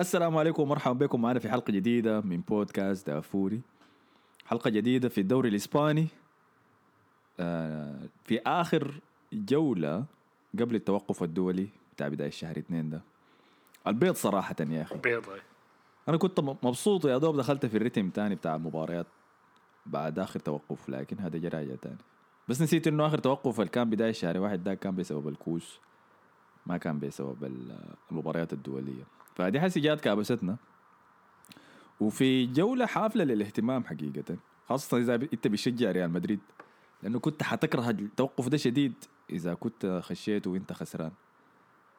السلام عليكم ومرحبا بكم معنا في حلقة جديدة من بودكاست دافوري. حلقة جديدة في الدوري الإسباني. آه، في آخر جولة قبل التوقف الدولي بتاع بداية الشهر اثنين ده. البيض صراحة يا أخي. بيض أي. أنا كنت مبسوط يا دوب دخلت في الريتم تاني بتاع المباريات بعد آخر توقف لكن هذا جراجة تاني. بس نسيت إنه آخر توقف اللي كان بداية شهر واحد ده كان بسبب الكوس ما كان بسبب ال- المباريات الدولية. فدي حسي جات كابستنا. وفي جولة حافلة للاهتمام حقيقة خاصة إذا ب- أنت بتشجع ريال مدريد لأنه كنت حتكره التوقف ده شديد إذا كنت خشيت وأنت خسران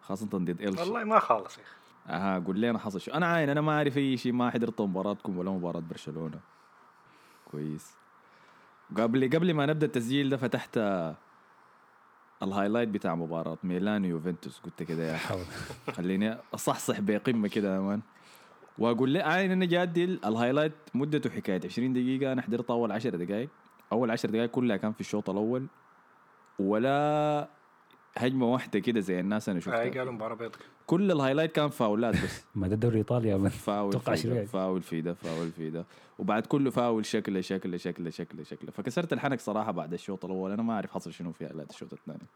خاصة ضد إلش. والله ما خالص يا أخي. أها قول لي أنا حصل شو؟ أنا عاين أنا ما أعرف أي شيء ما حضرت مباراتكم ولا مباراة برشلونة. كويس. قبل قبل ما نبدأ التسجيل ده فتحت ال highlight بتاع مباراة ميلان ويوفنتوس قلت كده يا أخي، خليني أصحصح بقمة كده يا man وأقول لي عاين أنا جادي ال highlight مدته حكايه 20 دقيقة أنا حضرت أول 10 دقائق أول 10 دقائق كلها كان في الشوط الأول ولا هجمة واحدة كده زي الناس أنا شفتها. هاي قالوا مباراة بيض. كل ال highlight كان فاولات بس. ما ده الدوري الايطالي يا man فاول توقع في شنو ده يعني؟ فاول في ده فاول في ده وبعد كله فاول شكله شكله شكله شكله شكله. فكسرت الحنك صراحة بعد الشوط الأول. أنا ما أعرف حصل شنو في highlight الشوط الثاني.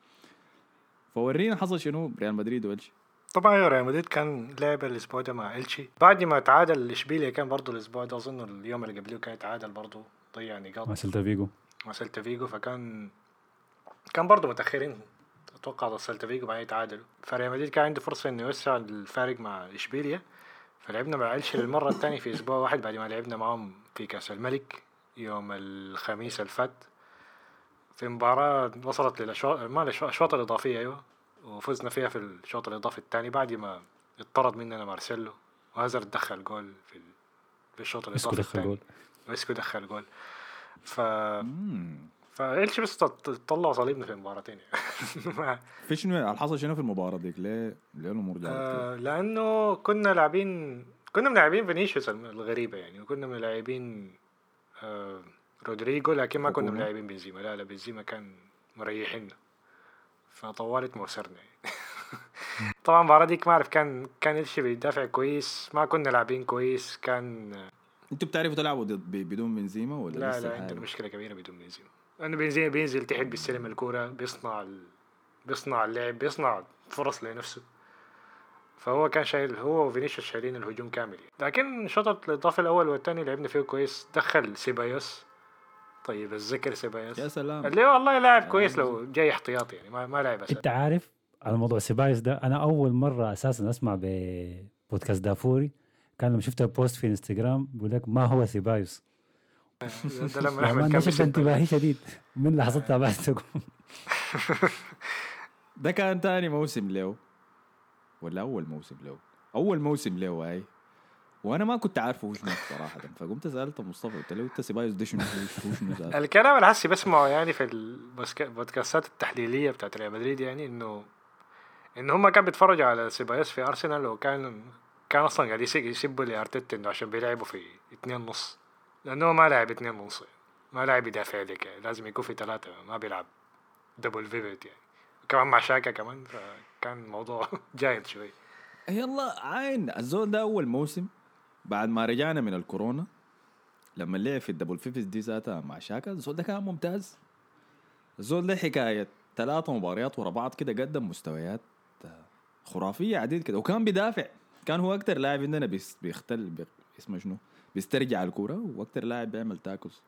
فورينا حصل شنو؟ بريال مدريد وإلشي طبعا يا ريال مدريد كان لعب الأسبوع ده مع إلشي. بعد ما تعادل إشبيليا كان برضه الأسبوع ده أظن اليوم اللي قبله كان تعادل برضه ضيع نقاط. مع سيلتا فيجو. مع سيلتا فيجو فكان كان برضه متأخرين. أتوقع ضد سيلتا فيجو بعدين يتعادلوا فريال مدريد كان عنده فرصة إنه يوسع الفارق مع إشبيليا. فلعبنا مع إلشي للمرة الثانية في أسبوع واحد بعد ما لعبنا معهم في كأس الملك يوم الخميس الفات. في مباراة وصلت للأشواط ما الأشواط الإضافية أيوة. وفزنا فيها في الشوط الإضافي الثاني بعد ما اتطرد مننا مارسيلو. وهازارد دخل جول في في الشوط إيسكو الإضافي دخل الثاني. جول. وإيسكو دخل جول. ف مم. فإلشي بس طل- طلع صليبنا في مباراتين يعني ما- في شنو حصل شنو في المباراة ديك ليه ليه الأمور؟ آه، لأنه كنا لاعبين كنا ملاعبين فينيسيوس الغريبة يعني وكنا ملاعبين آه، رودريجو لكن ما كنا. ملاعبين بنزيما لا لا بنزيما كان مريحنا فطوالت موسرنا يعني طبعا المباراة ديك ما أعرف كان كان إلشي بيدافع كويس ما كنا لاعبين كويس كان أنتوا بتعرفوا تلعبوا بدون بنزيما ولا لا لا؟ عندنا مشكلة كبيرة بدون بنزيما لأنه بنزيما بينزل تحت بيستلم الكورة بيصنع ال... بيصنع اللعب بيصنع فرص لنفسه. فهو كان شايل هو وفينيسيوس شايلين الهجوم كامل. يعني. لكن الشوط الإضافي الأول والثاني لعبنا فيه كويس. دخل سيبايوس. طيب الذكر سيبايوس. يا سلام. اللي هو والله لاعب كويس لو جاي احتياطي يعني ما, ما لعب أنت عارف على موضوع سيبايوس ده؟ أنا أول مرة أساسا أسمع ببودكاست دافوري. كان لما شفت post في انستغرام بيقول لك ما هو سيبايوس. ده لما نشد بيسب انتباهي شديد. من لحظتها بعد ده كان تاني موسم له ولا أول موسم له أول موسم له هاي وأنا ما كنت عارفه شنو صراحة. فقمت سالت مصطفى قلت له أنت سيبايوس ده شنو شنو؟ الكلام اللي هسي بسمعه يعني في البودكا- البودكاستات التحليلية بتاعت ريال مدريد يعني انه ان هم كانوا بيتفرجوا على سيبايوس في أرسنال وكان كان أصلا قاعد يسب- يسبوا لأرتيتا إنه عشان بيلعبوا في اتنين نص. لأنه هو ما لاعب اتنين نص يعني. ما لاعب يدافع لك يعني. لازم يكون في ثلاثة ما بيلعب double pivot يعني كمان مع شاكا كمان فكان الموضوع جاهد شوي يلا عين الزول ده أول موسم بعد ما رجعنا من الكورونا لما لعب في ال double pivot دي ذاتها مع شاكا الزول ده كان ممتاز الزول ده حكاية ثلاثة مباريات ورا بعض كده قدم مستويات خرافية عديد كده وكان بيدافع كان هو أكتر لاعب عندنا بيختل بي- اسمه شنو بيسترجع الكرة وأكتر لاعب بيعمل tackles.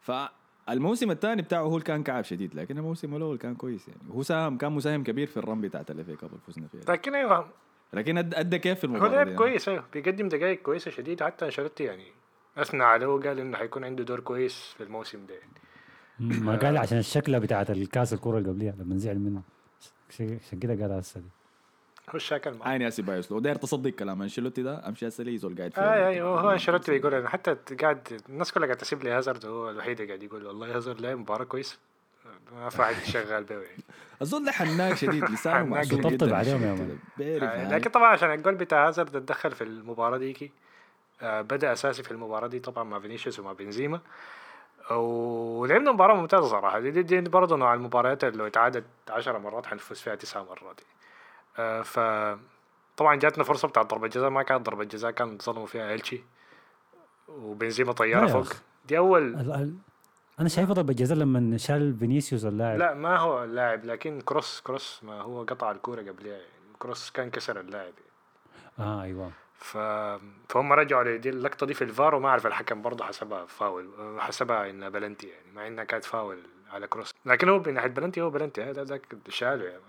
فالموسم الثاني بتاعه هو اللي كان كعب شديد لكن الموسم الأول كان كويس يعني. هو ساهم كان مساهم كبير في ال run بتاعت ال FA Cup اللي فزنا فيها. لكن أيوه لكن أد- ادى كيف في هو المباراة لعب؟ كويس أيوه. بيقدم دقائق كويسة شديد حتى أنشيلوتي يعني أثنى عليه وقال إنه حيكون عنده دور كويس في الموسم ده. يعني. ما قال عشان الشكلة بتاعت الكاس الكره اللي قبليها لما زعل منه. عشان عشان كده قال هسه دي هو الشاكل معاه عيني يا سيبايوس لو داير تصدق كلام أنشيلوتي ده أمشي هسه لي زول قاعد فيه اي اي هو هو أنشيلوتي بيقول أنا حتى قاعد الناس كلها قاعد تسيب لي هازارد هو الوحيد اللي قاعد يقول والله هازارد لعب مباراة كويسة. ما في حد شغال به يعني الزول ده حناك شديد لسانه بيطبطب جدا. عليهم يا. man. آه، يعني. لكن طبعا عشان الجول بتاع هازارد اتدخل في المباراة ديكي. آه، بدأ أساسي في المباراة دي طبعا مع فينيسيوس ومع بنزيما. ولعبنا مباراة ممتازة صراحة. دي, دي, دي برضه نوع المباريات اللي لو اتعادت عشر مرات حنفوز فيها تسع مرات آه ف طبعا جاتنا فرصة بتاعت ضربة جزاء ما كانت ضربة جزاء كان ظلموا فيها إلشي وبنزيما طيارة يا فوق. دي أول ال- ال- أنا شايفه ضربة جزاء لما شال فينيسيوس اللاعب. لا ما هو اللاعب لكن كروس كروس ما هو قطع الكورة قبلها يعني كروس كان كسر اللاعب. آه أيوه. ف... فهم رجعوا لدي اللقطة دي في الفار وما أعرف الحكم برضه حسبها فاول حسبها إنها بلنتي يعني مع إنها كانت فاول على كروس. لكن هو من ناحية بلنتي هو بلنتي هذا ذاك شاله يعني.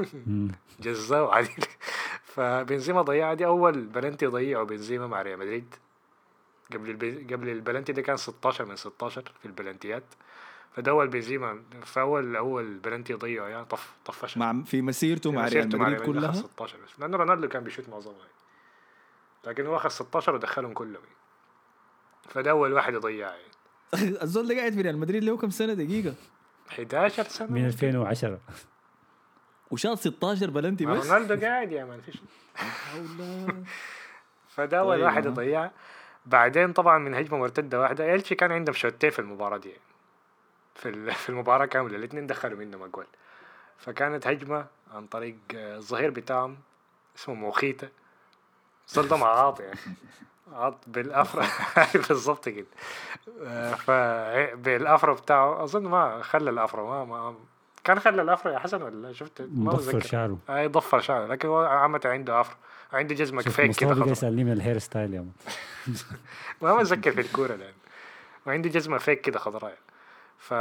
جزاه عليه فبنزيما ضيع دي أول بلنتي ضيعه بنزيما مع ريال مدريد. قبل الب... قبل البلنتي ده كان 16 من 16 في ال penaltyات. فده أول بنزيما فأول أول بلنتي ضيعه يعني. طف طفش مع في مسيرته مع ريال مدريد كلها؟ 16 بس. لأنه رونالدو كان بيشوت معظمها. يعني. لكن هو أخذ 16 ودخلهم كلهم. فده أول واحد يضيع يعني. الزول ده قاعد في ريال مدريد له كم سنة؟ دقيقة. 11 سنة. من 2010 وشاط 16 بلنتي بس رونالدو قاعد يا man فيش. فده اول طيب، واحد آه. يضيع بعدين طبعا من هجمة مرتدة واحدة إلشي كان عندهم شوتين في المباراة دي. في في المباراة كاملة الاثنين دخلوا منهم أجوال. فكانت هجمة عن طريق آه، الظهير بتاعهم اسمه موخيتا. ده معاط يعني. عاط بال afro بالظبط كده. آه، ف بال afro بتاعه أظن ما خلى ال afro ما, ما كان خلى ال afro يا حسن ولا شفت؟ ما بتذكر. شعره. أي ضفر شعره لكن هو عامة عنده afro عنده جزمة شوف فيك كده مصطفى خضرا يسألني من الهير ستايل يا. ما بتذكر في الكورة الان وعنده جزمة فيك كده خضراء. ف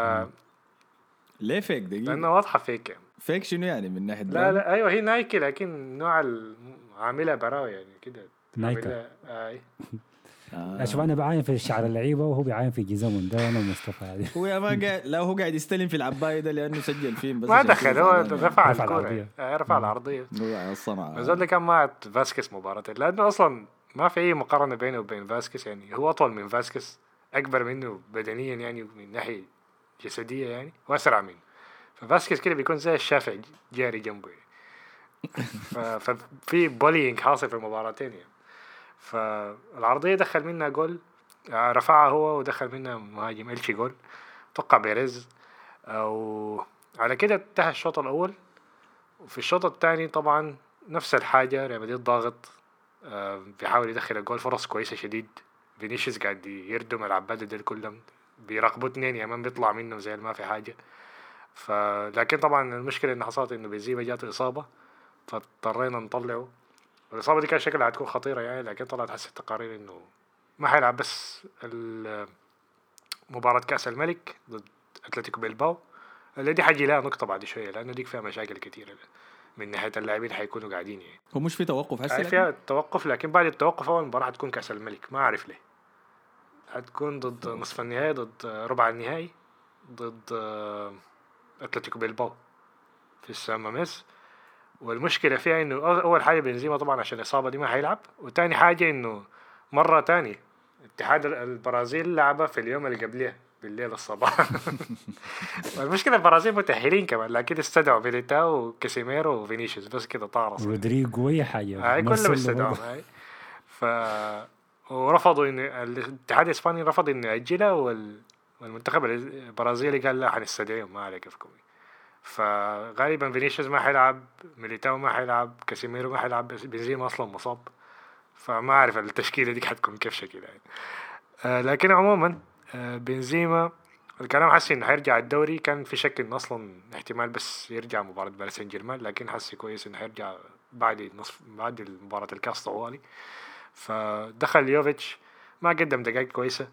ليه فيك؟ دقيقة. لأنه واضحة فيك. يعني فيك شنو يعني من ناحية لا؟ لا أيوه هي نايكي لكن نوع ال- عاملها براوي يعني كده. نايكا. عاملها- اي آه. شوف أنا بعاين في شعر اللعيبة وهو بيعاين في جزمهم ده أنا ومصطفى هذه هو يا ما قاعد لا هو قاعد يستلم في العباية ده لأنه سجل فيلم بس ما دخل هو يعني. رفع العرضية. آه، رفع العرضية هو على الصنعة الزول ده كان مع فاسكيز مباراة لأنه أصلا ما في أي مقارنة بينه وبين فاسكيز يعني هو أطول من فاسكيز أكبر منه بدنيا يعني من ناحية جسدية يعني وأسرع منه ففاسكيز كده بيكون زي الشافعي جاري جنبه يعني. ففي بولينج حاصل في المباراتين يعني فالعرضية دخل منها جول آه، رفعها هو ودخل منها مهاجم إلشي جول. توقع بيريز. أو على كده انتهى الشوط الأول. وفي الشوط الثاني طبعا نفس الحاجة ريال مدريد ضاغط آه، بيحاول يدخل الجول. فرص كويسة شديد. فينيسيوس قاعد يردم العبادة دول كلهم بيراقبوا اتنين يا مان بيطلع منهم زي ما في حاجة. ف لكن طبعا المشكلة اللي حصلت إنه بنزيما جاته إصابة. فاضطرينا نطلعه. الإصابة دي كان شكلها هتكون خطيرة يعني لكن طلعت حسب التقارير إنه ما حيلعب بس مباراة كأس الملك ضد أتلتيكو بيلباو اللي دي حاجي لها نقطة بعد شوية لأنه ديك فيها مشاكل كتيرة من ناحية اللاعبين حيكونوا قاعدين يعني. هو مش في توقف هسه لكن؟ فيها توقف لكن بعد التوقف أول مباراة حتكون كأس الملك ما أعرف ليه. حتكون ضد نصف النهائي ضد ربع النهائي ضد أتلتيكو بيلباو في السان ماميس. والمشكلة فيها إنه أو- أول حاجة بنزيما طبعا عشان الإصابة دي ما حيلعب وتاني حاجة إنه مرة تاني اتحاد ال- البرازيل لعبها في اليوم اللي قبليه بالليل الصباح. المشكلة البرازيل متأهلين كمان لكن استدعوا ميليتاو وكاسيميرو وفينيسيوس بس كده طارص رودريجو اي حاجة. هاي مارسيلو كلهم استدعوا. هاي. ف ورفضوا إن الاتحاد الإسباني رفض إنه ياجلها وال... والمنتخب البرازيلي قال لا حنستدعيهم ما عليك كيفكم فغالبا فينيسيوس ما حيلعب ميليتاو ما حيلعب كاسيميرو ما حيلعب بنزيما أصلا مصاب. فما أعرف التشكيلة دي حتكون كيف شكلها يعني. آه لكن عموما آه بنزيما الكلام حسي إنه حيرجع الدوري. كان في شك إنه أصلا احتمال بس يرجع مباراة باريس سان جيرمان لكن حسي كويس إنه حيرجع بعد نصف بعد مباراة الكاس طوالي. فدخل يوفيتش ما قدم دقائق كويسة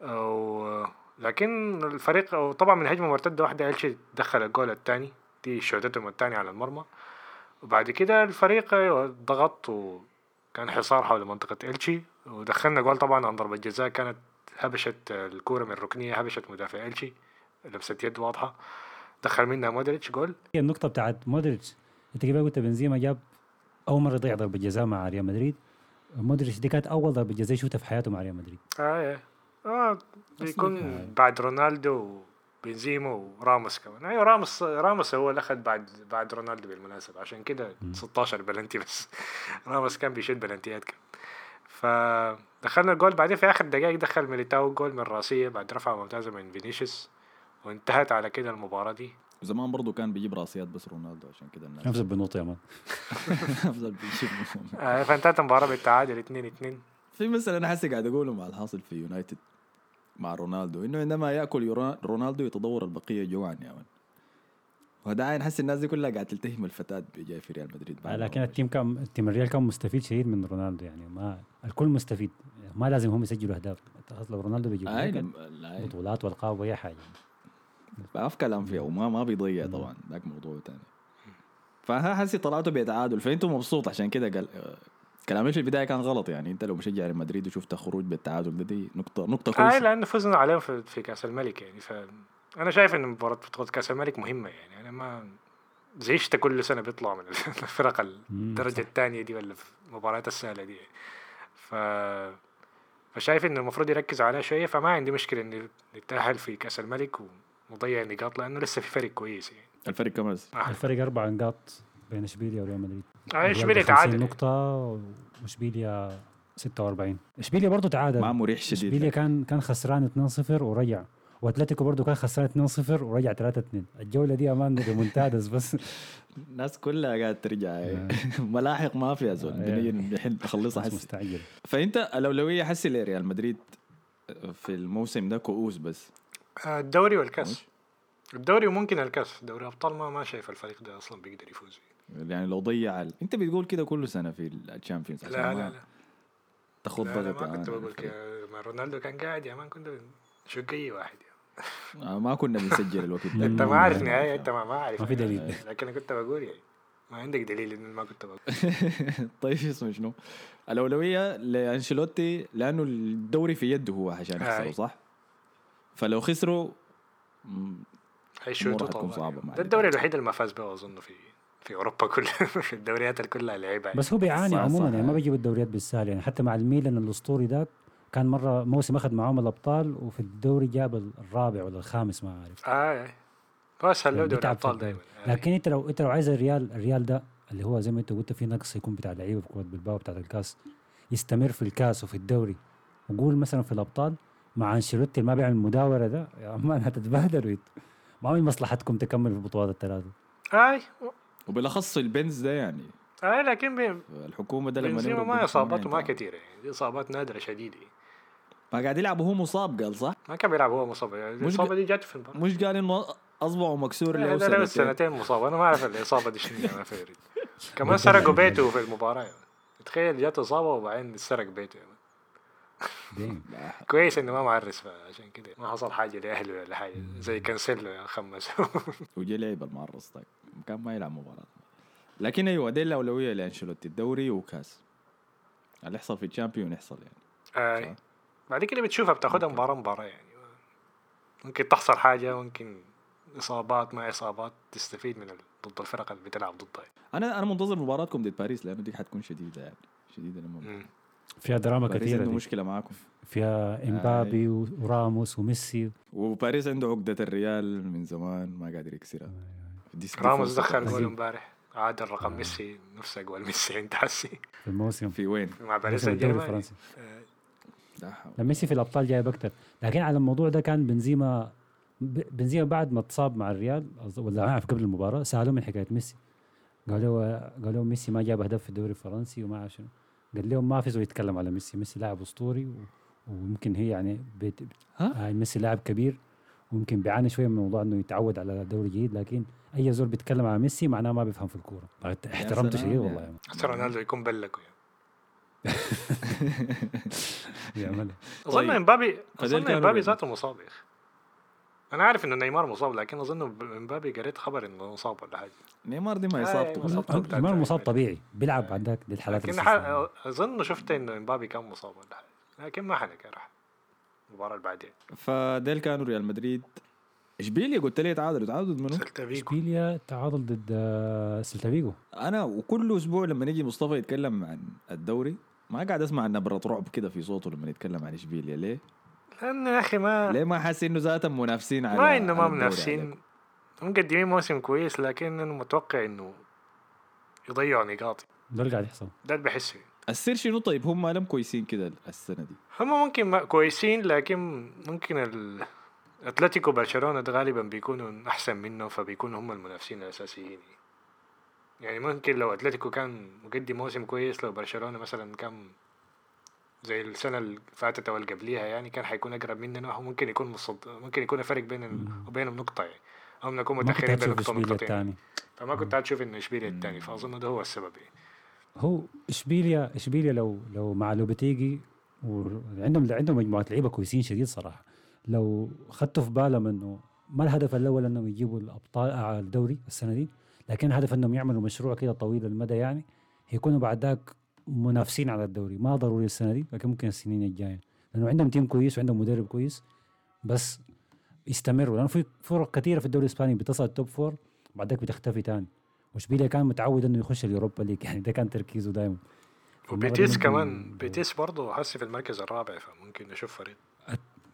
و... لكن الفريق أو طبعا من هجمة مرتدة واحدة إلشي دخل الجول الثاني دي شوتتهم الثاني على المرمى. وبعد كده الفريق أيوة ضغط وكان حصار حول منطقة إلشي. ودخلنا جول طبعا عن ضربة جزاء كانت هبشت الكورة من الركنية هبشت مدافع إلشي. لمسة يد واضحة. دخل منها مودريتش جول. هي النقطة بتاعت مودريتش. أنت كيف قلت بنزيما جاب أول مرة يضيع ضربة جزاء مع ريال مدريد؟ مودريتش دي كانت أول ضربة جزاء يشوتها في حياته مع ريال مدريد. آه آه بيكون بعد رونالدو وبنزيما وراموس كمان. أيوه راموس راموس هو اللي أخذ بعد بعد رونالدو بالمناسبة. عشان كده 16 بلنتي بس. راموس كان بيشوت penaltyات كمان. فدخلنا الجول. بعدين في آخر دقائق دخل ميليتاو جول من راسية بعد رفعة ممتازة من فينيسيوس. وانتهت على كده المباراة دي. زمان برضو كان بيجيب راسيات بس رونالدو عشان كده الناس نفس بنوط يا man. أفضل بيجيب آه، فانتهت المباراة بالتعادل 2 2 في مثلا أنا حاسس قاعد اقوله مع الحاصل في يونايتد مع رونالدو إنه عندما يأكل رونالدو يتطور البقية جوعا يا man وده عين حس الناس دي كلها قاعد تلتهم الفتات جاي في ريال مدريد لكن ال team كان ال team الريال كان مستفيد شديد من رونالدو يعني ما الكل مستفيد. ما لازم هم يسجلوا أهداف. أصلا رونالدو بيجيب بطولات والقاب واي حاجة. ما في كلام فيها وما ما بيضيع طبعا. ذاك موضوع تاني. فها حسي طلعتوا بتعادل فانتوا مبسوط عشان كده قال كلامي في البداية كان غلط يعني؟ أنت لو مشجع ريال مدريد وشفت خروج بالتعادل ده دي نقطه نقطة آه كويسه لأنه فزنا عليهم في, في كأس الملك يعني ف أنا شايف إن مباراة بطولة كأس الملك مهمة يعني. أنا ما زيشتا كل سنة بيطلع من الفرق الدرجة الثانية دي ولا في المباريات السهلة دي. ف فشايف انه المفروض يركز عليها شوية فما عندي مشكلة إني نتأهل في كأس الملك ونضيع نقاط لأنه لسه في فرق كويس يعني. الفرق كم آه. الفرق أربع نقاط بين إشبيليا وريال مدريد. آه، اشبيليا ب 50 تعادل. نقطة وإشبيليا 46 إشبيليا برضه تعادل. ما مريح شديد. إشبيليا كان كان خسران 2-0 ورجع. وأتلتيكو برضه كان خسران 2-0 ورجع 3-2 الجولة دي أمان ريمونتادز بس. الناس كلها قاعد ترجع. ملاحق ما في يا زول. آه. نخلصها ناس حسي مستعجل. فأنت الأولوية حسي لريال مدريد في الموسم ده كؤوس بس؟ آه، الدوري والكأس. الدوري وممكن الكأس. دوري أبطال ما ما شايف الفريق ده أصلا بيقدر يفوز. فيه. يعني لو ضيع ال... انت بتقول كده كل سنة في ال Champions لا ما لا لا لا ضغط ما كنت بقول. كده ما رونالدو كان قاعد يا man كنت شق اي واحد يعني. ما كنا بنسجل الوقت ده انت ما عارف نهاية انت ما, ما عارف ما في. دليل. لكن أنا كنت بقول يعني ما عندك دليل إن ما كنت بقول طيب اسمه شنو؟ الأولوية لأنشيلوتي لأنه الدوري في يده هو عشان يخسره. صح؟ فلو خسروا حتكون طبعا ده الدوري الوحيد اللي ما فاز به أظن في في أوروبا كلها في الدوريات كلها لعبها بس هو بيعاني عموما. يعني ما بيجيب الدوريات بالسهل يعني حتى مع الميلان الأسطوري ذاك كان مرة موسم أخذ معاهم الأبطال وفي الدوري جاب الرابع ولا الخامس ما عارف آه آه. بس هلو دوري بيتعب في الابطال. دائما لكن أنت لو أنت لو عايز الريال الريال ده اللي هو زي ما أنت قلت في نقص يكون بتاع لعيبة في كره بالباو بتاعت الكاس يستمر في الكاس وفي الدوري وقول مثلا في الأبطال مع أنشيلوتي اللي ما بيعمل المداوره ده يا man هتتبهدلوا. ما من مصلحتكم تكمل في البطولات الثلاثة اي وبالاخص البنز ده يعني. اي لكن بي- الحكومة ده لما بنزيما ما اصاباته ما. كثيره يعني. دي إصابات نادرة شديدة. ما قاعد يلعب وهو مصاب قال صح؟ ما كان بيلعب هو مصاب. يعني مش الإصابة دي جات في المباراة. مش قال انه أصبعه مكسور له له سنتين سنتين مصاب. أنا ما أعرف الإصابة دي شنو يا ما فارد كمان سرقوا بيته في المباراة. يعني. تخيل جات إصابة وبعدين سرق بيته. يعني. كويس إنه ما معرس عشان كده ما حصل حاجة لأهله ولا حاجة. زي كانسيلو يعني خمس. وجي لعب المعرض طيب. كان ما يلعب مباراة. لكن أيوه دي الأولوية لأنشيلوتي الدوري وكاس. اللي يحصل في الشامبيون يحصل يعني. أي. بعد كده بتشوفها بتاخدها مباراة مباراة يعني. ممكن تحصل حاجة ممكن إصابات ما إصابات تستفيد من ال- ضد الفرق اللي بتلعب ضدها أنا أنا منتظر مباراتكم ضد باريس لأنه دي حتكون شديدة يعني. شديدة لما. فيها دراما كثيرة عنده دي. مشكلة معاكم. فيها إمبابي وراموس وميسي. وباريس عنده عقدة الريال من زمان ما قادر يكسرها. دي راموس دخل. جول امبارح. عاد الرقم ميسي نفس اجوان ميسي انت حسي في الموسم. في وين؟ مع باريس سان جيرمان. الفرنسي آه، لا ميسي في الأبطال جايب أكثر لكن على الموضوع ده كان بنزيما بنزيما بعد ما اتصاب مع الريال ولا ما أعرف قبل المباراة سألوه من حكاية ميسي. قالوا قالوا ميسي ما جاب اهداف في الدوري الفرنسي وما أعرف شنو. قال لهم ما في زول يتكلم على ميسي. ميسي لاعب أسطوري و- ويمكن هي يعني بيت ها؟ آه ميسي لاعب كبير. ويمكن بيعاني شوية من موضوع إنه يتعود على دوري جديد لكن أي زول بيتكلم على ميسي معناه ما بيفهم في الكورة احترمته شديد يا- والله حتى رونالدو يكون بلكوا يعني. يعملها أظن طيب. امبابي أظن إمبابي. ذاته مصاب يا أخي أنا عارف إنه نيمار مصاب لكن أظن إمبابي قريت خبر إنه مصاب ولا حاجة نيمار دي ما آه، إصابته. بتاعت جمال مصاب. طبيعي بيلعب دي الحالات لكن أظن شفت إنه إمبابي كان مصاب ولا حاجة لكن ما حنك راح المباراة اللي بعدين فديل كانوا ريال مدريد. إشبيليا قلت لي تعادلوا تعادلوا ضد منو؟ إشبيليا تعادل ضد آه، سيلتا فيجو. أنا وكل أسبوع لما يجي مصطفى يتكلم عن الدوري ما قاعد أسمع نبرة رعب كده في صوته لما يتكلم عن إشبيليا. ليه؟ لأن يا أخي ما ليه ما حاسس إنه ذاتهم منافسين على ما إنه ما منافسين؟ مقدمين موسم كويس لكن أنا متوقع إنه يضيعوا نقاط. ده اللي قاعد يحصل. ده اللي بحس السر شنو؟ طيب هم لم كويسين كده السنة دي. هم ممكن ما كويسين لكن ممكن ال... أتلتيكو برشلونه ده غالبا بيكونوا أحسن منه فبيكونوا هم المنافسين الأساسيين. يعني ممكن لو أتلتيكو كان مقدم موسم كويس لو برشلونة مثلا كان زي السنة اللي فاتت أو اللي قبليها يعني كان حيكون أقرب مننا هو ممكن يكون مصد... ممكن يكون فرق بين وبينهم نقطة يعني. أو نكون متأخرين بنقطة نقطتين. فما كنت هتشوف انه اشبيليا الثاني فأظن ده هو السبب يعني. هو إشبيليا إشبيليا لو لو مع لوبيتيجي وعندهم عندهم مجموعه لعيبة كويسين شديد صراحة. لو خدتوا في بالهم إنه ما الهدف الأول إنهم يجيبوا الأبطال على الدوري السنة دي لكن الهدف إنهم يعملوا مشروع كده طويل المدى يعني يكونوا بعد ذاك منافسين على الدوري. ما ضروري السنة دي لكن ممكن السنين الجاية. لأنه عندهم team كويس وعندهم مدرب كويس بس يستمروا. لأنه في فرق كثيرة في الدوري الإسباني بتصل ال top four بعد ذاك بتختفي تاني. واشبيليا كان متعود إنه يخش ال Europa League يعني ده كان تركيزه دائما وبيتيس كمان بيتيس برضه حسي في المركز الرابع فممكن نشوف فريق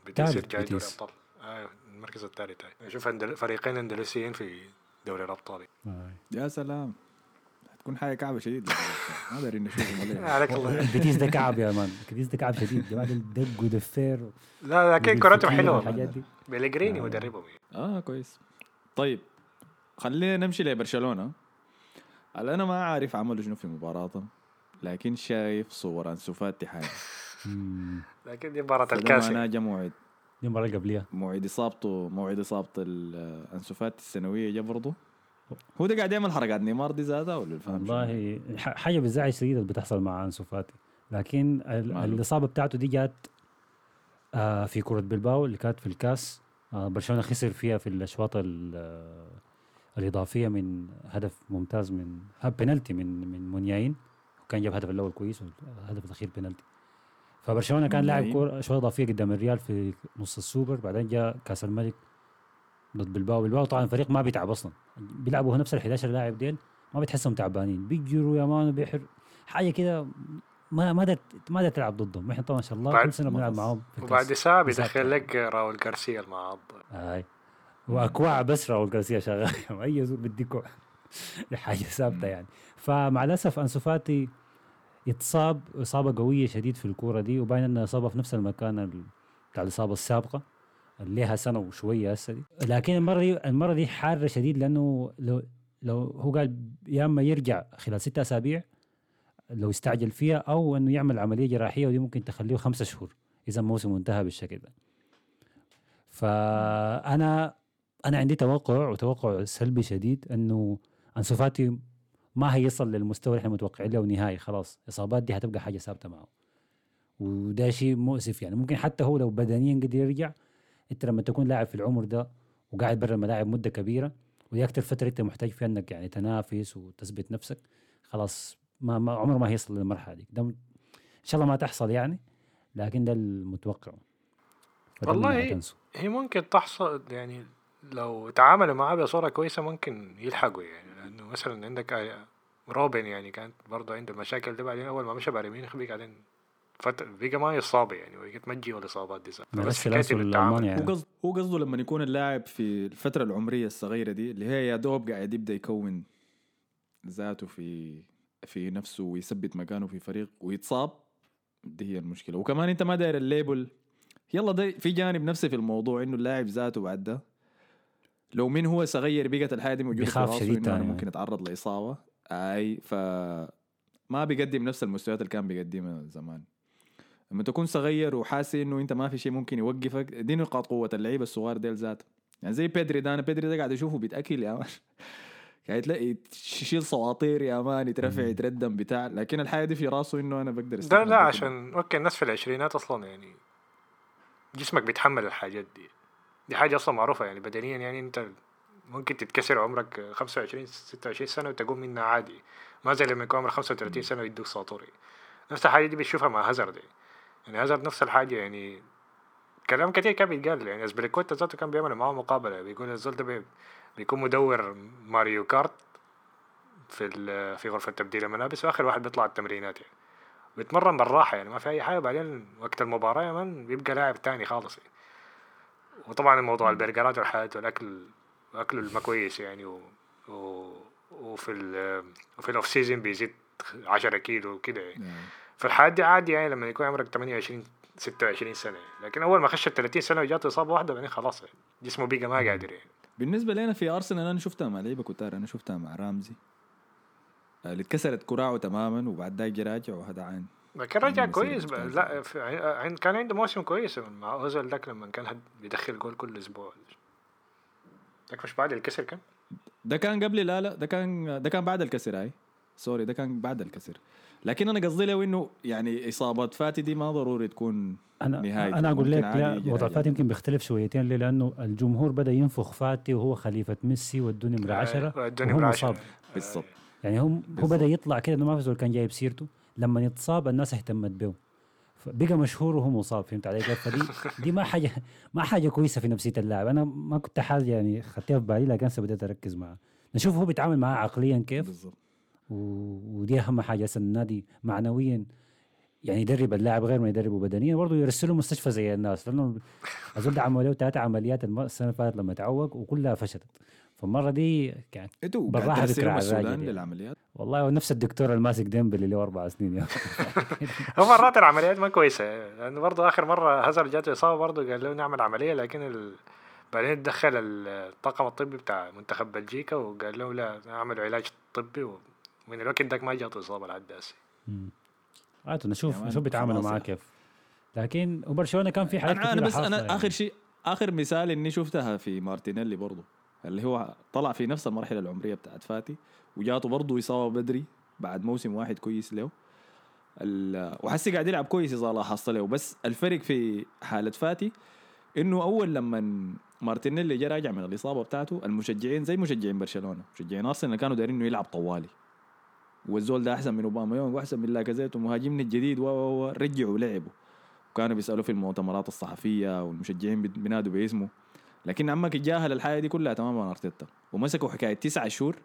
بيتيس الثالث يرجع دوري بيتيس. الابطال أيوه المركز الثالث. نشوف أندل... فريقين إندلسيين في دوري الأبطال. آه. يا سلام. هتكون حاجة كعبة شديد ما دارين نشوفهم ولا عليك الله. البيتيس ده كعب يا man. البيتيس ده كعب شديد. جماعة الدق ودفير لا لكن كرتهم حلوة بيليجريني آه. مدربهم يعني. آه كويس. طيب خلينا نمشي لبرشلونة. هلا أنا ما عارف عملوا شنو في مباراتهم لكن شايف صور أنسو فاتي حاجة. لكن دي مباراة فده الكاس يعني. جا موعد دي اللي قبليها موعد إصابته موعد إصابة أنسو فاتي السنوية جا برضه هو ده قاعد يعمل حركات نيمار دي ذاتها ولا الفهم؟ والله ح- حاجة بتزعل شديد اللي بتحصل مع أنسو فاتي لكن؟ الإصابة بتاعته دي جات آه في كرة بلباو اللي كانت في الكاس آه برشلونة خسر فيها في الأشواط ال- الإضافية من هدف ممتاز من بنالتي من من مونياين وكان جاب الهدف الأول كويس والهدف الأخير بنالتي فبرشلونة كان لاعب؟ كورة اشواط إضافية قدام الريال في نص السوبر بعدين جاء كاس الملك ضد بلباو. بلباو طبعا فريق ما بيتعب أصلا. بيلعبوا نفس ال 11 لاعب ديل ما بتحسهم تعبانين. بيجروا يا man وبيحر. حاجة كده ما ما دت ما دت تلعب ضدهم. إحنا طبعا ما شاء الله كل سنة بنلعب. معاهم وبعد بالذات بيدخل. لك راول جارسيا المعض هاي. وأكواع بس راول جارسيا شغال. أي زول بديكوا دي حاجة ثابتة يعني. فمع الأسف انسو فاتي يتصاب إصابة قوية شديد في الكورة دي وباين انها إصابة في نفس المكان ال- بتاع الإصابة السابقة اللي لها سنة وشوية هسه دي. لكن المرة دي المرة دي حارة شديد لأنه لو لو هو قال يا إما يرجع خلال ستة أسابيع لو استعجل فيها أو إنه يعمل عملية جراحية ودي ممكن تخليه خمسة شهور إذا موسم انتهى بالشكل ده. فأنا أنا عندي توقع وتوقع سلبي شديد أنه أنسو فاتي ما هيصل للمستوى اللي إحنا متوقعين له نهائي خلاص. الاصابات دي هتبقى حاجة ثابتة معه. وده شيء مؤسف يعني. ممكن حتى هو لو بدنيا قدر يرجع أنت لما تكون لاعب في العمر ده وقاعد برا الملاعب مدة كبيرة ودي أكثر فتره أنت محتاج فيها إنك يعني تنافس وتثبت نفسك خلاص ما, ما عمره ما هيصل للمرحلة دي. ده إن شاء الله ما تحصل يعني لكن ده المتوقع. والله. هي ممكن تحصل يعني لو تعاملوا معاه بصورة كويسة ممكن يلحقوا يعني لأنه مثلا عندك آه، روبن يعني كانت برضه عنده المشاكل دي بعدين أول ما مشى بايرن ميونخ بقى بعدين فت... بقى ما يصاب يعني وبقت مجي الإصابات دي. بس إنه التعامل. الالماني هو يعني قصد هو قصده لما يكون اللاعب في الفترة العمرية الصغيرة دي اللي هي يا دوب قاعد يبدأ يكون ذاته في في نفسه ويثبت مكانه في فريق ويتصاب دي هي المشكلة وكمان أنت ما داير ال label يلا ده في جانب نفسي في الموضوع إنه اللاعب ذاته بعد ده لو من هو صغير بقت الحاجة دي موجودة في راسه شديد إنه أنا ممكن أتعرض لإصابة. آي ف ما بيقدم نفس المستويات اللي كان بيقدمها زمان. لما تكون صغير وحاسس إنه أنت ما في شيء ممكن يوقفك دي نقاط قوة اللعيبة الصغار ديل ذاته يعني زي بيدري ده أنا بيدري ده قاعد أشوفه بيتأكل يا man. قاعد تلاقي يشيل سواطير يا man يترفع. يتردم بتاع. لكن الحاجة دي في راسه إنه أنا بقدر ده لا. عشان okay الناس في العشرينات أصلا يعني جسمك بيتحمل الحاجات دي. دي حاجة أصلا معروفة يعني بدنيا يعني أنت ممكن تتكسر عمرك 25 26 سنة وتقوم منها عادي. ما زي لما يكون عمرك 35 سنة ويدوك ساطوري. نفس الحاجة دي بتشوفها مع هازارد. يعني هازارد نفس الحاجة يعني. كلام كتير كان بيتقال يعني. اسبريكوتا ذاته كان بيعمل معاه مقابلة. بيقول الزول ده بي- بيكون مدور ماريو كارت في ال- في غرفة تبديل الملابس وآخر واحد بيطلع التمرينات يعني. بيتمرن بالراحة يعني. ما في أي حاجة. بعدين وقت المباراة يا man بيبقى لاعب تاني خالص يعني. وطبعا الموضوع البرجرات والحياة والأكل أكله الما كويس يعني و... و... وفي ال... وفي ال off season بيزيد 10 كيلو وكده يعني. يعني فالحياة دي عادي يعني لما يكون عمرك 28 26 سنة. لكن أول ما خش ال 30 سنة وجاته إصابة واحدة بعدين خلاص جسمه بقى ما قادر يعني. بالنسبة لنا في أرسنال أنا شفتها مع لعيبة كتار. أنا شفتها مع رامزي. آه، اللي اتكسرت كراعه تماما وبعد ذاك راجع وهذا عين. لكن رجع المسيرة كويس ب- بتاعته. لا في عن- كان عنده موسم كويس مع اوزل ذاك لما كان هد- بيدخل جول كل أسبوع ذاك مش بعد الكسر كان ده كان قبل لا لا ده كان ده كان بعد الكسر هاي سوري ده كان بعد الكسر لكن أنا قصدي له إنه يعني إصابات فاتي دي ما ضروري تكون أنا نهايته. أنا أقول لك لا وضع راجع. فاتي يمكن بيختلف شويتين ليه؟ لأنه الجمهور بدأ ينفخ فاتي وهو خليفة ميسي والدنيا نمره 10 الدنيا وهو من مصاب عشرة. بالضبط يعني هم هو. بدأ يطلع كده إنه ما في زول كان جايب سيرته لما يتصاب الناس اهتمت به بقى مشهور وهو مصاب فهمت علي كيف؟ فدي دي ما حاجة ما حاجة كويسة في نفسية اللاعب. أنا ما كنت حاجة يعني خدتها في بالي لكن هسه بديت أركز معاه. نشوف هو بيتعامل معاه عقليا كيف؟ بالضبط. و... ودي أهم حاجة. هسه النادي معنويا يعني يدرب اللاعب غير ما يدربه بدنيا برضه يرسله مستشفى زي الناس. لأنه الزول ده عملوا ثلاث عمليات السنة اللي فاتت لما تعوق وكلها فشلت. فالمره دي يعني أنتوا بالراحة قاعد ذكر ترسلوا على السودان الراجل يعني. للعمليات؟ والله هو نفس الدكتور الماسك ديمبلي اللي له أربع سنين يا هو مرات العمليات ما كويسة. لأنه برضه آخر مرة هازارد جاته إصابة برضه قال له نعمل عملية لكن ال... بعدين تدخل الطاقم الطبي بتاع منتخب بلجيكا وقال له لا اعملوا علاج طبي ومن الوقت ذاك ما جاته إصابة لحد هسه. عادة نشوف يا مان، نشوف بيتعاملوا معاه يعني. كيف. لكن وبرشلونه كان في حاجات أنا أنا بس أنا يعني. آخر شيء آخر مثال إني شفتها في مارتينيلي برضه اللي هو طلع في نفس المرحلة العمرية بتاعت فاتي وجاته برضه إصابة بدري بعد موسم واحد كويس له. وحسي قاعد يلعب كويس إذا لاحظت له. بس الفرق في حالة فاتي إنه أول لما مارتينيلي جا راجع من الإصابة بتاعته المشجعين زي مشجعين برشلونة مشجعين أرسنال كانوا دايرين إنه يلعب طوالي. والزول ده أحسن من أوباميانغ وأحسن من لاكازيت ومهاجمنا الجديد و رجعوا لعبوا. وكانوا بيسألوا في المؤتمرات الصحفية والمشجعين بي- بينادوا باسمه. لكن عمك يتجاهل الحاجة دي كلها تماما أرتيتا. ومسكوا حكاية تسعة شهور.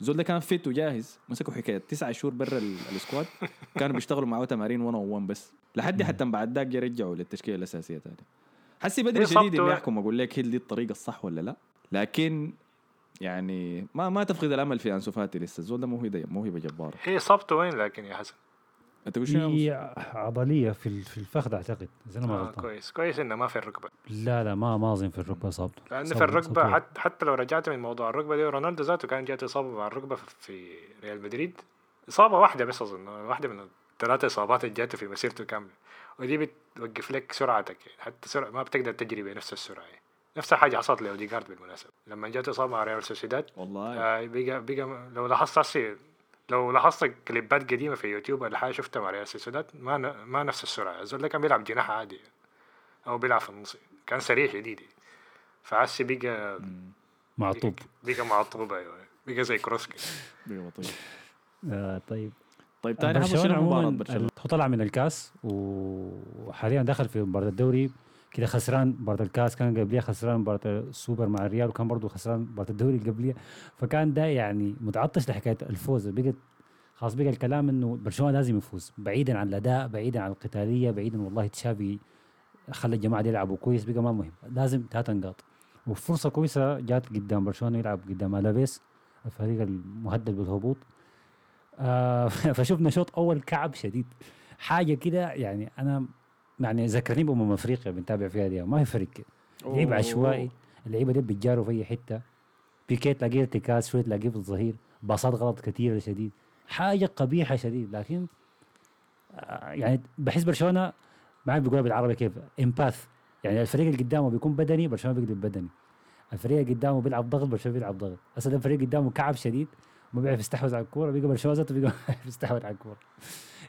الزول ده كان fit وجاهز. مسكوا حكاية تسعة شهور برا ال- ال squad. كانوا بيشتغلوا معاه تمارين 1 1 بس. لحد حتى بعد ذاك رجعوا للتشكيلة الأساسية تاني. حسي بدري شديد صبته- إني أحكم أقول لك هل دي الطريقة الصح ولا لا. لكن يعني ما ما تفقد الأمل في انسو فاتي لسه. الزول ده موهبه موهبة جبارة. هي اصابته وين لكن يا حسن؟ أنت يا هي عضلية في ال- في الفخذ أعتقد إذا أنا ما آه غلطان. كويس. كويس إنه ما في الركبة. لا لا ما ما أظن في الركبة إصابته. لأن صوت- في الركبة حتى, حتى لو رجعت من موضوع الركبة دي رونالدو ذاته كان جاته اصابه مع الركبة في ريال مدريد. إصابة واحدة بس أظن واحدة من الثلاث إصابات اللي جاته في مسيرته كامله ودي بتوقف لك سرعتك يعني حتى سرعة ما بتقدر تجري بنفس السرعة يعني. نفس الحاجة حصلت لأوديجارد بالمناسبة. لما جاته إصابة مع ريال سوسيداد والله. آه بقى بقى لو لاحظت لو لاحظت كليبات قديمة في يوتيوب ولا حاجة شفتها مع ريال سوسيداد ما ن- ما نفس السرعة. الزول ده كان بيلعب جناح عادي أو بيلعب في النص كان سريع شديد. فحسي بقى معطوب. بقى معطوب أيوه. بقى زي كروسكي. بيبقى بطيء. آه طيب. طيب برشلونة شنو عموما هو طلع من الكاس وحاليا دخل في مباراة الدوري. كده خسران مباراه الكاس كان قبليه خسران مباراه السوبر مع الريال وكان برضه خسران مباراه الدوري اللي قبليه فكان ده يعني متعطش لحكاية الفوز. بقت خلاص بقى الكلام إنه برشلونة لازم يفوز بعيدا عن الأداء بعيدا عن القتالية بعيدا والله تشافي خلى الجماعة دي يلعبوا كويس بقى ما مهم. لازم ثلاث نقاط. وفرصة كويسة جات قدام برشلونة يلعب قدام ألافيس الفريق المهدد بالهبوط. آه فشفنا شوط أول كعب شديد. حاجة كده يعني أنا يعني ذكرني بامم أفريقيا بنتابع فيها دي ما في لعب أوه. عشوائي اللعيبة دي بيتجاروا في أي حتة. بيكيت تلاقيه ارتكاز شوية تلاقيه في الظهير. باصات غلط كثيره شديد. حاجة قبيحة شديد لكن آه يعني بحس برشلونة ما عارف بيقولها بالعربي كيف empath يعني الفريق اللي قدامه بيكون بدني برشلونة بيقلب بدني الفريق اللي قدامه بيلعب ضغط برشلونة بيلعب ضغط. هسه الفريق قدامه كعب شديد ما بيعرف يستحوذ على الكورة بيقى برشلونة ذاته بيقى يستحوذ على الكورة.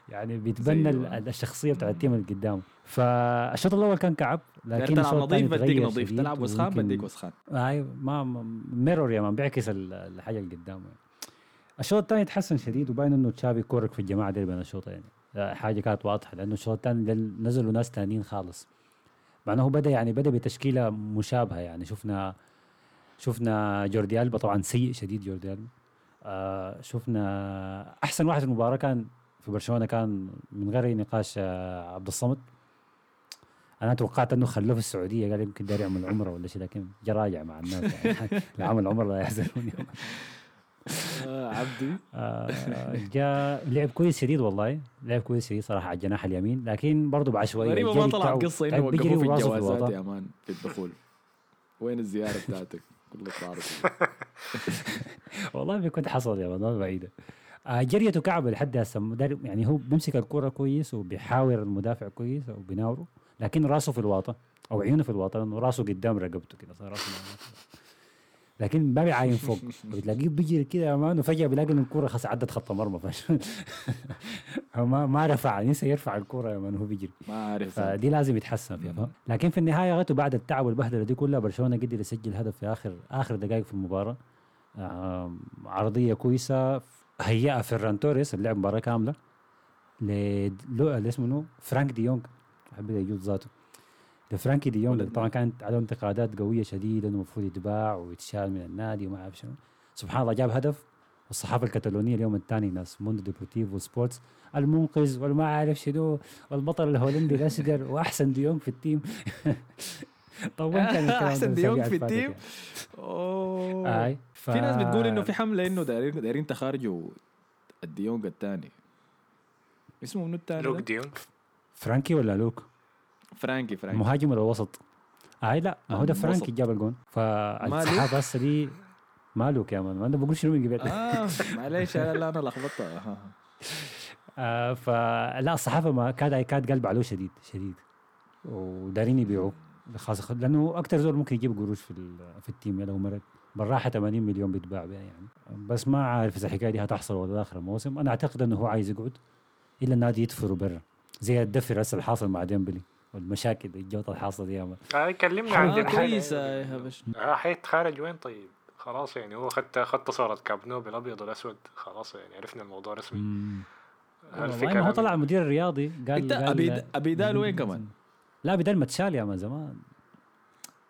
يعني بيتبنى ال- الشخصية بتاعت ال team اللي قدامه. فالشوط الأول كان كعب لكن تلعب الشوط الثاني نظيف بديك نظيف. تلعب وسخان بديك وسخان. أيوه ما ما- mirror يا man بيعكس ال- الحاجة اللي قدامه. الشوط الثاني تحسن شديد وباين إنه تشافي كورك في الجماعة دي بين الشوطين. يعني حاجة كانت واضحة لأنه الشوط الثاني نزلوا ناس ثانيين خالص. مع إنه بدأ يعني بدأ بتشكيلة مشابهة يعني شفنا شفنا جوردي ألبا طبعا سيء شديد جوردي ألبا. آه شفنا أحسن واحد في المباراة كان في برشلونة كان من غير أي نقاش آه عبد الصمد. أنا توقعت إنه خلوه في السعودية قال يمكن داير يعمل عمرة ولا شيء لكن جا راجع مع الناس يعني. لا عمل عمرة لا يحزنون آه، عبدي. آه، جاء لعب كويس شديد والله لعب كويس شديد صراحة على الجناح اليمين لكن برضه بعشوائيه غريبة ما طلعت قصة تعب إنه وقفوه في الجوازات. يا مان في الدخول وين الزيارة بتاعتك؟ كل الطارق والله بيكون حصل يا مان ما بعيدة. جريته كعبه لحد هسه. يعني هو بيمسك الكرة كويس وبيحاور المدافع كويس أو بيناوره لكن راسه في الواطة أو عيونه في الواطة لأنه راسه قدام رقبته كده صار راسه لكن ما بيعاين فوق. بتلاقيه بيجري كده يا man وفجأة بيلاقي إن الكرة خلاص عدت خط مرمى ما ما رفع نسى يرفع الكرة يا man وهو بيجري. ما عارف فدي لازم يتحسن فيها. فاهم لكن في النهاية غايته بعد التعب والبهدلة دي كلها برشلونة قدر يسجل هدف في اخر آخر دقائق في المباراة. عرضية كويسة هيأها فيران توريس اللعب مباراة كاملة ل اسمه؟ فرانك دي يونغ. حب يجوز ذاته. لفرانكي دي يونغ. طبعا كانت عليه انتقادات قوية شديدة إنه المفروض يتباع ويتشال من النادي وما أعرف شنو. سبحان الله جاب هدف. والصحافة الكتالونية اليوم الثاني ناس موندو ديبورتيفو سبورتس المنقذ والما عارف شنو. والبطل الهولندي الأصغر وأحسن ديونج في ال team. طولت الأسابيع ديونج في ال team؟ أوه. أي ف... في ناس بتقول إنه في حملة إنه دايرين دايرين تخارجوا الديونج الثاني اسمه منو الثاني لوك؟ ديونج فرانكي ولا لوك؟ فرانكي فرانكي. مهاجم ولا وسط؟ أي لا ما هو ده آه، فرانكي. جاب الجون. فالصحافه هسه دي مالوك يا man. ما أنا بقول شنو من قبل. آه معلش لا لا أنا لخبطتها آه. آه. فلا الصحافه ما كاد كاد قلب عليه شديد شديد. ودارين يبيعوه. خاصة لأنه أكثر زول ممكن يجيب قروش في ال- في ال team لو مرق بالراحة 80 مليون بيتباع بها يعني. بس ما عارف إذا الحكاية دي هتحصل ولا لا آخر الموسم. أنا أعتقد إنه هو عايز يقعد الا النادي يدفره برا. زي الدفر هسه الحاصل مع ديمبلي والمشاكل الجوطه الحاصلة دي يا آه كلمنا عن آه دي الحاجة. كويس آه، يا هبش. آه حيتخارج وين؟ طيب خلاص يعني هو خدت خدت صورة كاب نو بالابيض والاسود خلاص يعني عرفنا الموضوع رسمي. هو طلع المدير الرياضي قال إنت أبيدال وين كمان؟ لا بدل ما تشال يا man زمان.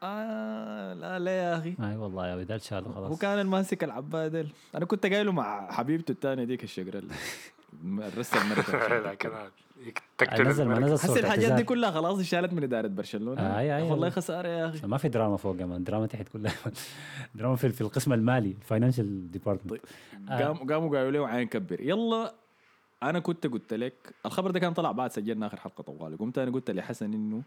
آه لا لا يا أخي؟ أي والله يا بدل شال هو خلاص كان الماسك العبادل أنا كنت قايله مع حبيبته الثانية ديك الشقره المركز كمان نزل ما. نزل حس الحاجات دي. كلها خلاص اشالت من إدارة برشلونة. آه، أي- أي- والله. خساره يا أخي. ما في دراما فوق يا man دراما تحت كلها. دراما في, في القسم المالي ال financial department طيب. قام قاموا قالوا له عين كبر. يلا أنا كنت قلت لك الخبر ده كان طلع بعد سجلنا آخر حلقة طوالي. قمت أنا قلت لحسن إنه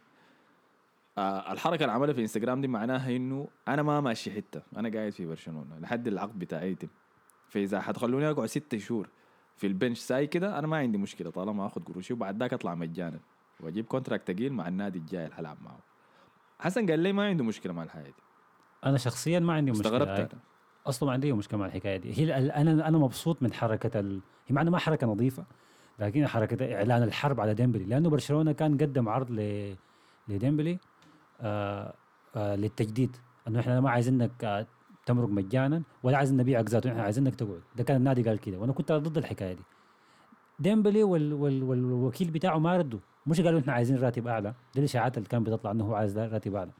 آه الحركة اللي عملها في إنستغرام دي معناها إنه أنا ما ماشي حتة أنا قاعد في برشلونة لحد العقد بتاعي يتم فإذا حتخلوني أقعد ست شهور في ال bench ساي كده أنا ما عندي مشكلة طالما آخذ قروشي وبعد ذاك أطلع مجانا وأجيب contract ثقيل مع النادي الجاي اللي حلعب معه. حسن قال لي ما عنده مشكلة مع الحاجة دي. أنا شخصيا ما عندي مشكلة. استغربت. أنا. أصلا ما عندي مشكله مع الحكاية دي. هي أنا أنا مبسوط من حركة ال... هي معنى ما حركة نظيفة لكن حركة إعلان الحرب على ديمبلي. لأنه برشلونة كان قدم عرض ل لديمبلي آه آه للتجديد. إنه إحنا ما عايزينك آه تمرق مجانا ولا عايزين نبيعك ذاته إحنا عايزينك تقعد. ده كان النادي قال كده. وأنا كنت ضد الحكاية دي. ديمبلي وال وال والوكيل بتاعه ما ردوا. مش قالوا إحنا عايزين راتب أعلى. دي الاشاعات اللي كان بتطلع إنه هو عايز راتب أعلى.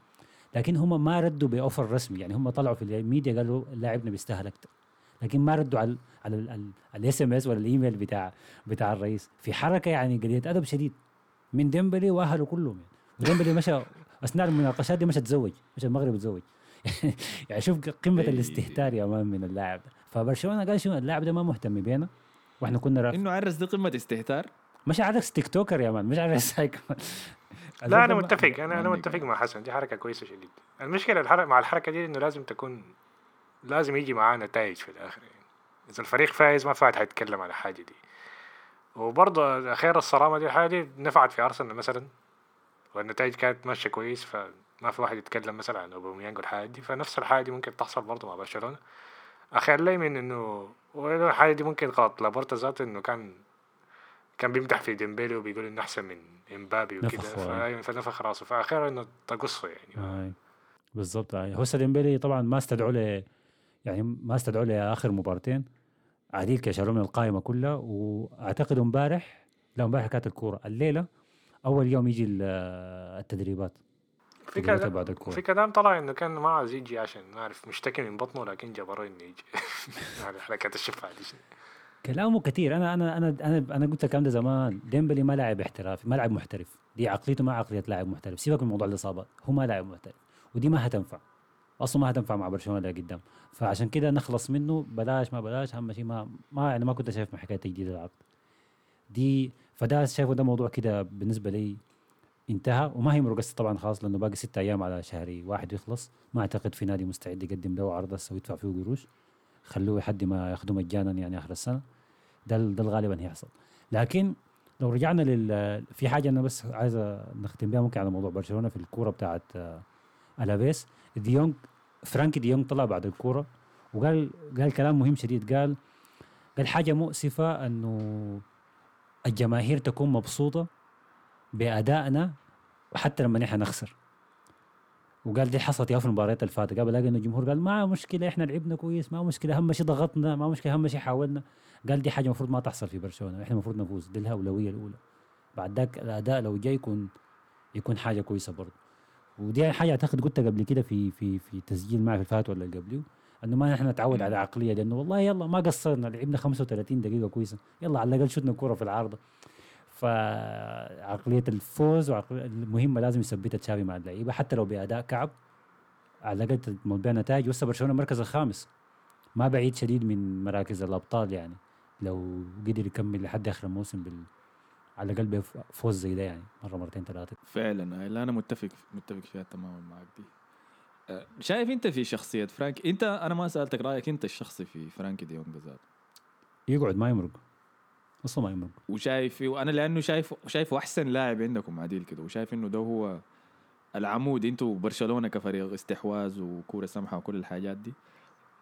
لكن هم ما ردوا ب offer رسمي. يعني هم طلعوا في الميديا قالوا لاعبنا بيستاهل أكثر لكن ما ردوا على على ال SMS ولا الإيميل بتاع بتاع الرئيس. في حركة يعني قليلة أدب شديد. من ديمبلي وأهله كلهم يعني. وديمبلي مشى أثناء المناقشات دي مشى تزوج مشى المغرب تزوج يعني شوف قمة إيه. الاستهتار يا man من اللاعب. ده فبرشلونة قال شنو؟ اللاعب ده ما مهتم بينا. وإحنا كنا. إنه عرس دي قمة استهتار؟ مش عارف TikToker يا man مش كمان. لا أنا متفق. أنا أنا متفق حق. مع حسن. دي حركة كويسة شديد. المشكلة الحركة مع الحركة دي إنه لازم تكون لازم يجي معاه نتائج في الآخر يعني. إذا الفريق فايز ما فات حيتكلم على حاجة دي. وبرضه غير الصرامة دي الحاجة دي نفعت في أرسنال مثلا والنتائج كانت ماشية كويس فما في واحد يتكلم مثلا عن أوباميانج والحاجات دي. فنفس الحاجة دي ممكن تحصل برضه مع برشلونة. اخير لي من إنه الحاجة دي ممكن غلط. لابورتا ذاته إنه كان كان بيمدح في ديمبيلي وبيقول إنه أحسن من إمبابي وكده فنفخ راسه. فاخيرا إنه تقصه يعني. آه. بالضبط. آه. هو ديمبلي طبعا ما استدعوا له يعني ما استدعوا له اخر مباراتين. عديل كده شالوه من القائمة كلها. وأعتقد امبارح لا امبارح كانت الكورة. الليلة أول يوم يجي ال- التدريبات. في كلام بعد الكورة. في كلام طلع إنه كان ما عايز يجي عشان ما أعرف مشتكي من بطنه لكن جبروه إنه يجي. يعني حركات دي شنو. كلامه كثير أنا أنا أنا أنا أنا قلت الكلام ده زمان. ديمبلي ما لاعب احترافي ما لاعب محترف. دي عقليته ما عقلية لاعب محترف. سيبك من موضوع الاصابات هو ما لاعب محترف. ودي ما هتنفع. أصلا ما هتنفع مع برشلونة لقدام فعشان كده نخلص منه. بلاش ما بلاش أهم شيء ما ما يعني ما كنت شايف مع حكاية تجديد العقد. دي فده شايفه ده موضوع كده بالنسبة لي انتهى. وما هي مرقصة طبعا خلاص لأنه باقي ستة أيام على شهر واحد يخلص ما أعتقد في نادي مستعد يقدم له عرض هسه ويدفع فيه قروش. خلوه لحد ما ياخذوه مجانا يعني آخر السنة. ده ده غالبا هيحصل. لكن لو رجعنا لل في حاجة أنا بس عايز نختم بها ممكن على موضوع برشلونة في الكورة بتاعت آه، ألافيس. ديونج فرانكي ديونج طلع بعد الكورة وقال قال كلام مهم شديد. قال قال حاجة مؤسفة إنه الجماهير تكون مبسوطة بأدائنا حتى لما نحن نخسر. وقال دي حصلت في المباريات اللي فاتت قال بلاقي انه الجمهور قال ما مشكلة إحنا لعبنا كويس ما مشكلة أهم شيء ضغطنا ما مشكلة أهم شيء حاولنا. قال دي حاجة المفروض ما تحصل في برشلونة إحنا المفروض نفوز دي الاولويه الأولى. بعد ذاك الأداء لو جاي يكون يكون حاجة كويسة برضه. ودي حاجة أعتقد قلتها قبل كده في في في تسجيل معي في الفات ولا اللي قبله إنه ما نحن نتعود على عقلية لأنه والله يلا ما قصرنا لعبنا 35 دقيقة كويسة يلا على الأقل شتنا الكره في العارضة. فعقلية الفوز وعقلية المهمة لازم يثبتها تشافي مع اللعيبة حتى لو بأداء كعب على الأقل بها نتائج. وهسه برشلونة المركز الخامس ما بعيد شديد من مراكز الأبطال يعني. لو قدر يكمل لحد آخر الموسم بال على الأقل بفوز زي ده يعني مرة مرتين ثلاثة. فعلا. أنا متفق متفق فيها تماما معك دي. أه، شايف أنت في شخصية فرانك؟ أنت أنا ما سألتك رأيك أنت الشخصي في فرانكي ديونج ذات يقعد ما يمرق. أصلا ما يمرق وشايف وأنا لأنه شايف شايفه أحسن لاعب عندكم عديل كده وشايف إنه ده هو العمود أنتوا برشلونه كفريق استحواذ وكورة سمحة وكل الحاجات دي.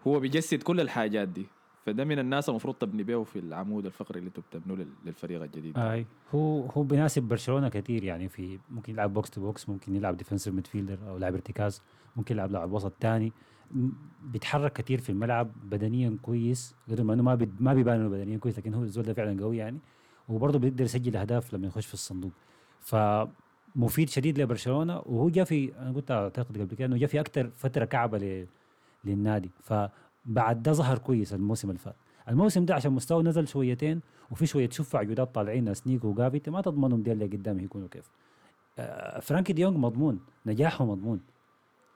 هو بيجسد كل الحاجات دي فده من الناس المفروض تبني به في العمود الفقري اللي أنتوا بتبنوه لل- للفريق الجديد. أي. هو هو بيناسب برشلونة كثير يعني في ممكن يلعب box to box ممكن يلعب defensive midfielder أو لاعب ارتكاز ممكن يلعب لاعب وسط ثاني بيتحرك كثير في الملعب بدنيا كويس قدر ما إنه ما ما بيبان إنه بدنيا كويس لكن هو الزول ده فعلا قوي يعني. وبرضه بيقدر يسجل أهداف لما يخش في الصندوق. فمفيد شديد لبرشلونة وهو جاء في أنا قلت أعتقد قبل كده إنه جاء في أكثر فترة كعبة ل- للنادي. فبعد ده ظهر كويس الموسم اللي فات. الموسم ده عشان مستوى نزل شويتين وفي شوية شفع جداد طالعين ناس نيكو وجافي ما تضمنهم دي اللي قدام يكونوا كيف. آه، فرانكي ديونج مضمون نجاحه مضمون.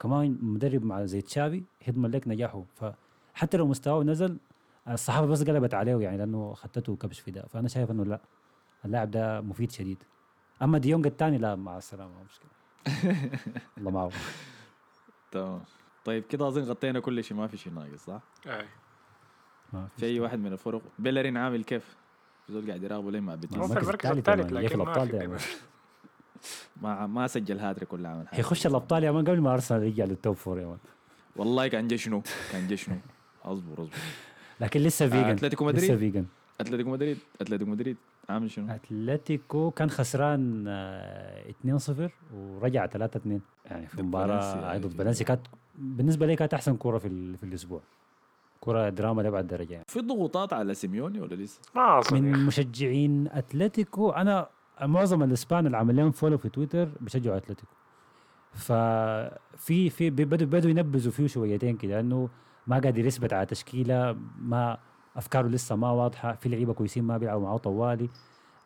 كمان مدرب مع زي تشافي يضمن لك نجاحه. فحتى لو مستواه نزل الصحافة بس قلبت عليه يعني لأنه ختته كبش فداء فأنا شايف إنه لا اللاعب ده مفيد شديد. أما ديونج الثاني لا مع السلامة ما مشكلة. الله معه تمام. طيب كده أظن غطينا كل شيء ما في شيء ناقص صح؟ أي. ما في اي واحد من الفرق. بيلرين عامل كيف؟ زول قاعد يراقبه ليه هو بيتيس في المركز الثالث في لكن ما الأبطال في ده. ما ما سجل هاتريك ولا عمل حاجة حيخش الأبطال يا مان قبل ما ارسنال يرجع للتوب فور يا مان. والله كان جشنو كان جشنو أصبر أصبر. لكن لسه فيجن أتلتيكو لسه مدريد؟ فيجن أتلتيكو مدريد؟ أتلتيكو مدريد. عامل شنو؟ أتلتيكو كان خسران آه، 2-0 ورجع 3-2 يعني في ضد مباراة فالنسيا آه، ضد فالنسيا كانت بالنسبة لي كانت أحسن كورة في, ال- في الأسبوع. كرة دراما لأبعد درجة يعني. في ضغوطات على سيميوني ولا لسه؟ ما من. مشجعين أتلتيكو أنا معظم الإسبان اللي عامل لهم follow في تويتر بيشجعوا أتلتيكو. ففي في بدوا بدوا ينبذوا فيه شويتين كده انه ما قادر يثبت على تشكيلة ما أفكاره لسه ما واضحة في لعيبة كويسين ما بيلعبوا معاه طوالي.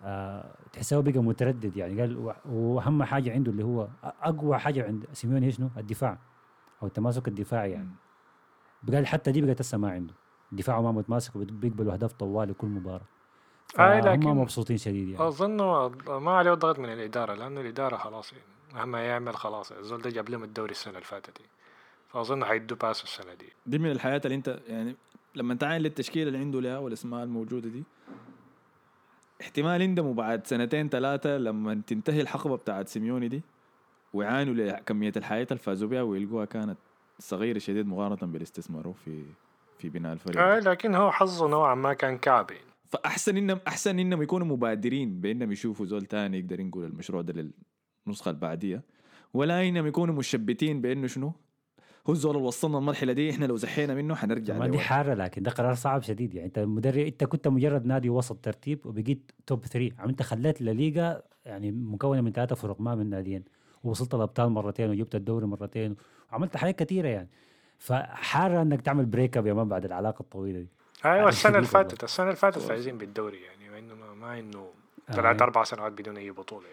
آه تحسه بقى متردد يعني. قال وأهم حاجة عنده اللي هو أقوى حاجة عند سيميوني شنو؟ الدفاع أو التماسك الدفاعي يعني. قال حتى دي بقت هسه ما عنده. دفاعه ما متماسك وبيقبلوا أهداف طوالي كل مباراة. آه، لكن مبسوطين شديد يعني. أظن ما عليه ضغط من الإدارة لأنه الإدارة خلاص يعني مهما يعمل خلاص الزول ده جاب لهم الدوري السنة اللي فاتت دي. فأظن حيدوا باس السنة دي. دي من الحياة اللي أنت يعني لما تعاين للتشكيلة اللي عنده لها والاسماء الموجودة دي احتمال يندموا بعد سنتين ثلاثة لما تنتهي الحقبة بتاعت سيميوني دي ويعانوا لكمية الحياة اللي فازوا بها ويلقوها كانت صغيرة شديد مقارنة بالاستثمار في في بناء الفريق. آه لكن هو حظه نوعا ما كان كعبي. فأحسن انهم أحسن إنهم يكونوا مبادرين بإنهم يشوفوا زول تاني يقدر ينقل المشروع ده للنسخة البعدية ولا إنهم يكونوا مشبتين بإنه شنو؟ هو الزول اللي وصلنا المرحلة دي إحنا لو زحينا منه حنرجع ما دي. حاره لكن ده قرار صعب شديد يعني. أنت مدرب أنت كنت مجرد نادي وسط ترتيب وبقيت top 3 عم أنت خليت الليغا يعني مكونة من ثلاثة فرق ما من ناديين. ووصلت الأبطال مرتين وجبت الدوري مرتين. وعملت حاجات كثيرة يعني. فحاره إنك تعمل break up يا man بعد العلاقة الطويلة دي. أيوه يعني السنة اللي. فاتت السنة اللي فاتت فايزين بالدوري يعني مع إنه ما, ما إنه آه. طلعت أربع سنوات بدون أي بطولة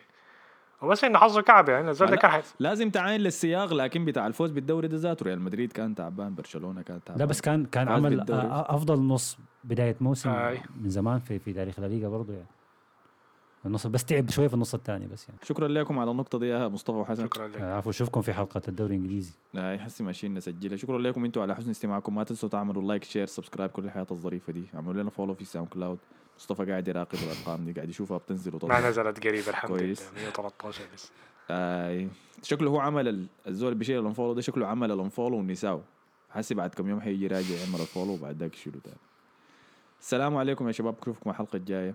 وبس إنه حظه كعب يعني. كان حي- لازم تعاين للسياق لكن بتاع الفوز بالدوري ده ذاته ريال مدريد كان تعبان برشلونة كان تعبان لا بس كان كان عمل بالدوري. آه، أفضل نص بداية موسم آي. من زمان في في تاريخ الليغا برضه يعني النص بس تعب شوية في النص الثاني بس يعني. شكرا لكم على النقطة دي يا مصطفى وحسن. شكرا لك. آه، عفوا اشوفكم في حلقة الدوري الإنجليزي. لا حسي ماشيين نسجلها. شكرا لكم أنتم على حسن استماعكم. ما تنسوا تعملوا like share subscribe كل الحاجات الظريفة دي. اعملوا لنا follow في ساوند كلاود مصطفى قاعد يراقب الأرقام دي قاعد يشوفها بتنزل ما وتطلع نزلت قريب الحمد كويس. لله 113 بس. آه شكله هو عمل ال- الزول بيشيل الأنفولو ده شكله عمل الأنفولو ونساو حسي بعد كم يوم حيجي راجع يعمل الفولو وبعد ذاك يشيله تاني. السلام عليكم يا شباب. اشوفكم الحلقة الجاية.